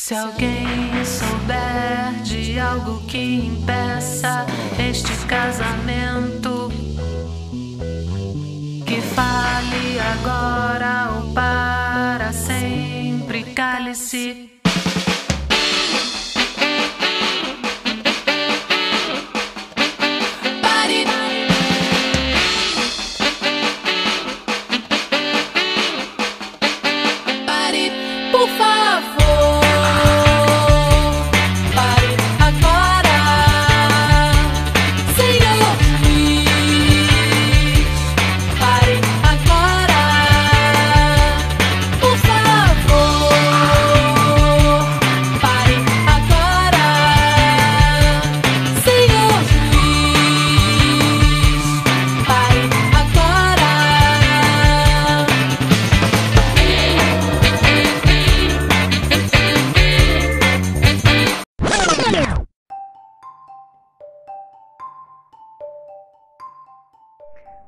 Se alguém souber de algo que impeça este casamento, que fale agora ou para sempre, cale-se.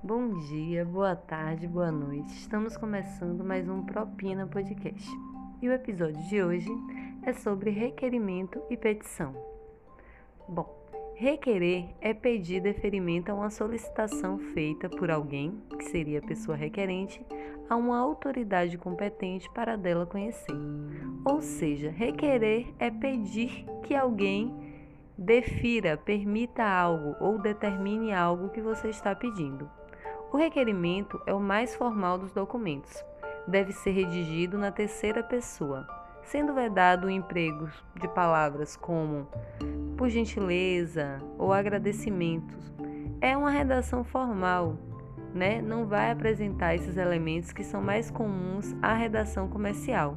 Bom dia, boa tarde, boa noite. Estamos começando mais um Propina Podcast. E o episódio de hoje é sobre requerimento e petição. Bom, requerer é pedir deferimento a uma solicitação feita por alguém, que seria a pessoa requerente, a uma autoridade competente para dela conhecer. Ou seja, requerer é pedir que alguém defira, permita algo ou determine algo que você está pedindo. O requerimento é o mais formal dos documentos. Deve ser redigido na terceira pessoa, sendo vedado o emprego de palavras como por gentileza ou agradecimentos. É uma redação formal, né? Não vai apresentar esses elementos que são mais comuns à redação comercial,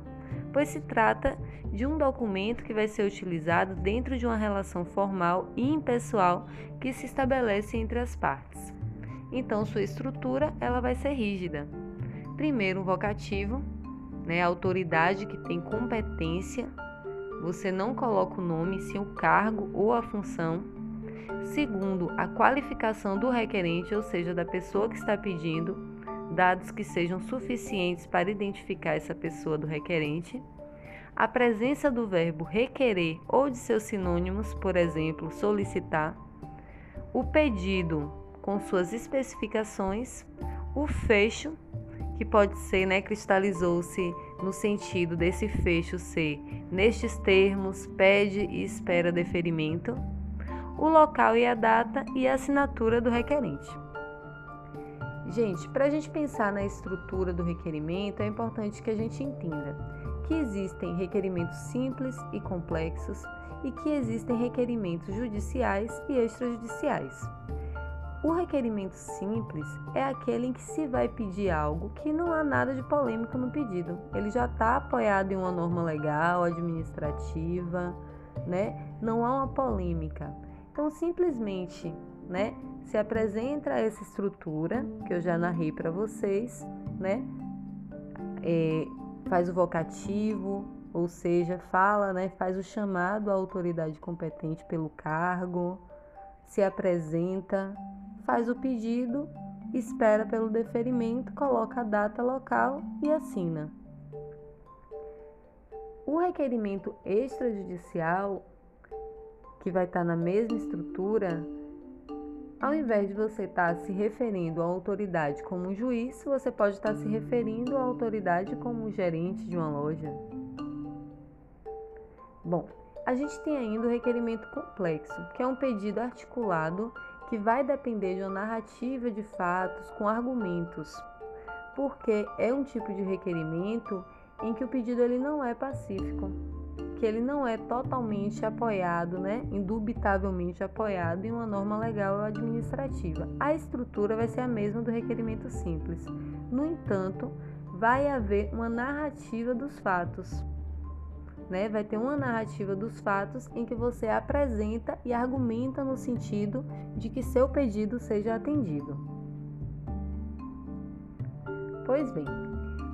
pois se trata de um documento que vai ser utilizado dentro de uma relação formal e impessoal que se estabelece entre as partes. Então, sua estrutura ela vai ser rígida. Primeiro, um vocativo, né, a autoridade que tem competência. Você não coloca o nome, sim o cargo ou a função. Segundo, a qualificação do requerente, ou seja, da pessoa que está pedindo, dados que sejam suficientes para identificar essa pessoa do requerente. A presença do verbo requerer ou de seus sinônimos, por exemplo, solicitar. O pedido com suas especificações, o fecho, que pode ser, né, cristalizou-se no sentido desse fecho ser nestes termos, pede e espera deferimento, o local e a data e a assinatura do requerente. Gente, para a gente pensar na estrutura do requerimento, é importante que a gente entenda que existem requerimentos simples e complexos e que existem requerimentos judiciais e extrajudiciais. O requerimento simples é aquele em que se vai pedir algo que não há nada de polêmico no pedido. Ele já está apoiado em uma norma legal, administrativa, né? Não há uma polêmica. Então, simplesmente, né? Se apresenta essa estrutura que eu já narrei para vocês, né? É, faz o vocativo, ou seja, fala, né? Faz o chamado à autoridade competente pelo cargo, se apresenta, faz o pedido, espera pelo deferimento, coloca a data local e assina. O requerimento extrajudicial, que vai estar na mesma estrutura, ao invés de você estar se referindo à autoridade como juiz, você pode estar se referindo à autoridade como gerente de uma loja. Bom, a gente tem ainda o requerimento complexo, que é um pedido articulado que vai depender de uma narrativa de fatos com argumentos, porque é um tipo de requerimento em que o pedido ele não é pacífico, que ele não é totalmente apoiado, né, indubitavelmente apoiado em uma norma legal ou administrativa. A estrutura vai ser a mesma do requerimento simples. No entanto, vai haver uma narrativa dos fatos. Né? Vai ter uma narrativa dos fatos em que você apresenta e argumenta no sentido de que seu pedido seja atendido. Pois bem,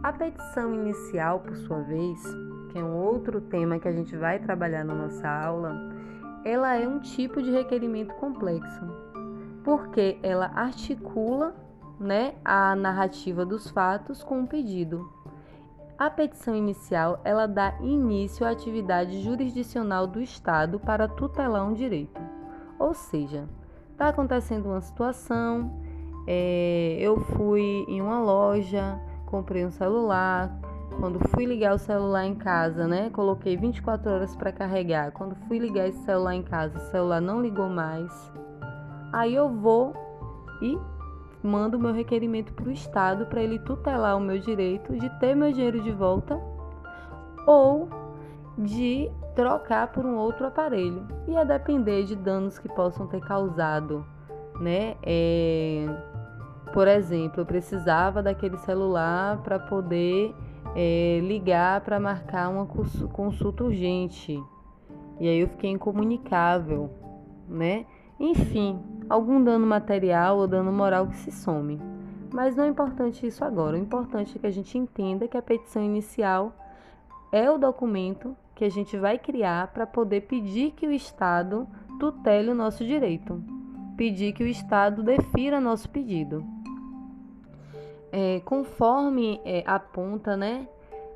a petição inicial, por sua vez, que é um outro tema que a gente vai trabalhar na nossa aula, ela é um tipo de requerimento complexo, porque ela articula né, a narrativa dos fatos com o pedido. A petição inicial, ela dá início à atividade jurisdicional do Estado para tutelar um direito. Ou seja, está acontecendo uma situação, é, eu fui em uma loja, comprei um celular, quando fui ligar o celular em casa, né? Coloquei 24 horas para carregar. Quando fui ligar esse celular em casa, o celular não ligou mais. Aí eu vou e mando meu requerimento para o Estado para ele tutelar o meu direito de ter meu dinheiro de volta ou de trocar por um outro aparelho. E a depender de danos que possam ter causado, né? É... Por exemplo, eu precisava daquele celular para poder é, ligar para marcar uma consulta urgente. E aí eu fiquei incomunicável, né? Enfim, algum dano material ou dano moral que se some. Mas não é importante isso agora. O importante é que a gente entenda que a petição inicial é o documento que a gente vai criar para poder pedir que o Estado tutele o nosso direito, pedir que o Estado defira nosso pedido. É, conforme é, aponta né,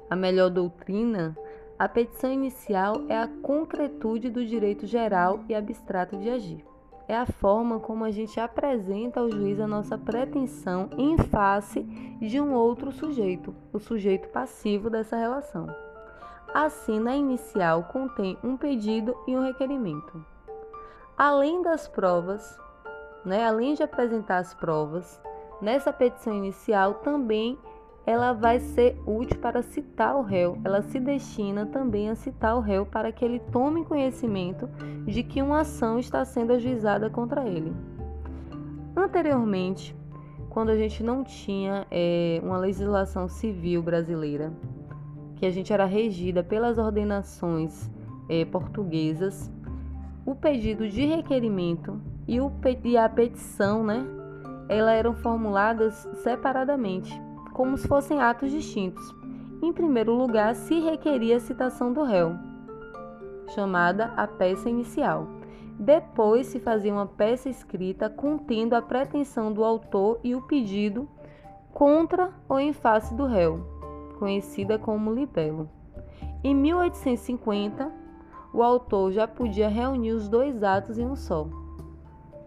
a melhor doutrina, a petição inicial é a concretude do direito geral e abstrato de agir. É a forma como a gente apresenta ao juiz a nossa pretensão em face de um outro sujeito, o sujeito passivo dessa relação. Assim, na inicial contém um pedido e um requerimento. Além das provas, né, além de apresentar as provas, Nessa petição inicial também ela vai ser útil para citar o réu. Ela se destina também a citar o réu para que ele tome conhecimento de que uma ação está sendo ajuizada contra ele. Anteriormente, quando a gente não tinha é, uma legislação civil brasileira, que a gente era regida pelas ordenações é, portuguesas, o pedido de requerimento e, o, e a petição, né, elas eram formuladas separadamente, como se fossem atos distintos. Em primeiro lugar, se requeria a citação do réu, chamada a peça inicial. Depois se fazia uma peça escrita contendo a pretensão do autor e o pedido contra ou em face do réu, conhecida como libelo. Em 1850, o autor já podia reunir os dois atos em um só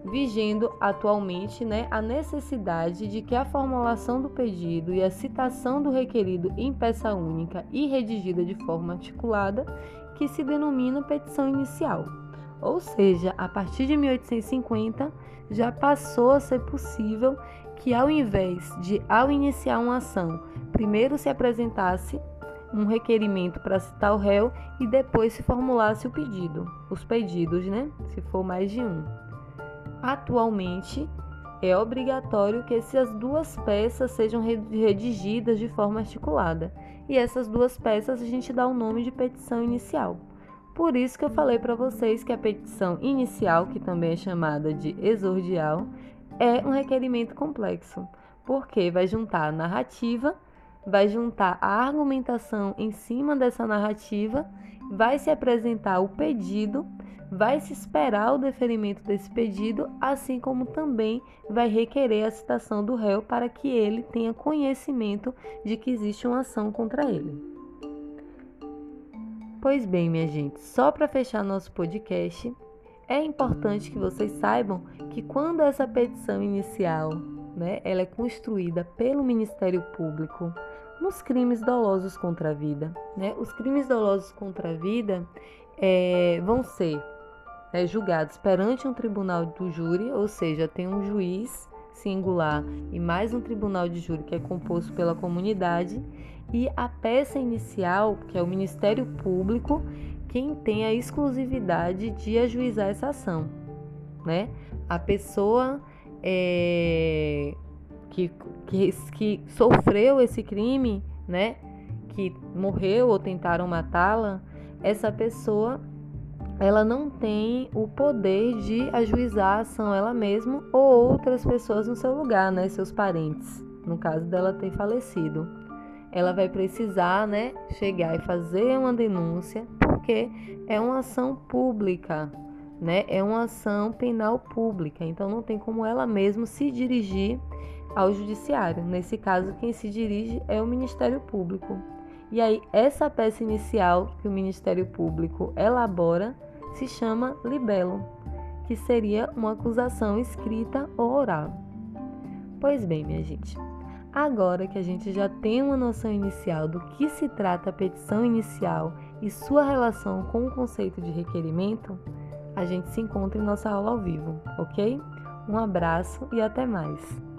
vigendo atualmente né, a necessidade de que a formulação do pedido e a citação do requerido em peça única e redigida de forma articulada, que se denomina petição inicial. Ou seja, a partir de 1850 já passou a ser possível que, ao invés de, ao iniciar uma ação, primeiro se apresentasse um requerimento para citar o réu e depois se formulasse o pedido, os pedidos, né? Se for mais de um. Atualmente, é obrigatório que essas duas peças sejam redigidas de forma articulada, e essas duas peças a gente dá o nome de petição inicial. Por isso que eu falei para vocês que a petição inicial, que também é chamada de exordial, é um requerimento complexo, porque vai juntar a narrativa, vai juntar a argumentação em cima dessa narrativa, vai se apresentar o pedido vai se esperar o deferimento desse pedido, assim como também vai requerer a citação do réu para que ele tenha conhecimento de que existe uma ação contra ele. Pois bem, minha gente, só para fechar nosso podcast, é importante que vocês saibam que quando essa petição inicial, né, ela é construída pelo Ministério Público nos crimes dolosos contra a vida, né? Os crimes dolosos contra a vida é, vão ser é, julgados perante um tribunal do júri, ou seja, tem um juiz singular e mais um tribunal de júri que é composto pela comunidade, e a peça inicial, que é o Ministério Público, quem tem a exclusividade de ajuizar essa ação. Né? A pessoa é, que, que, que sofreu esse crime, né? que morreu ou tentaram matá-la, essa pessoa ela não tem o poder de ajuizar a ação ela mesma ou outras pessoas no seu lugar, né, seus parentes, no caso dela ter falecido. Ela vai precisar, né, chegar e fazer uma denúncia, porque é uma ação pública, né? É uma ação penal pública, então não tem como ela mesma se dirigir ao judiciário. Nesse caso, quem se dirige é o Ministério Público. E aí, essa peça inicial que o Ministério Público elabora se chama libelo, que seria uma acusação escrita ou oral. Pois bem, minha gente, agora que a gente já tem uma noção inicial do que se trata a petição inicial e sua relação com o conceito de requerimento, a gente se encontra em nossa aula ao vivo, ok? Um abraço e até mais!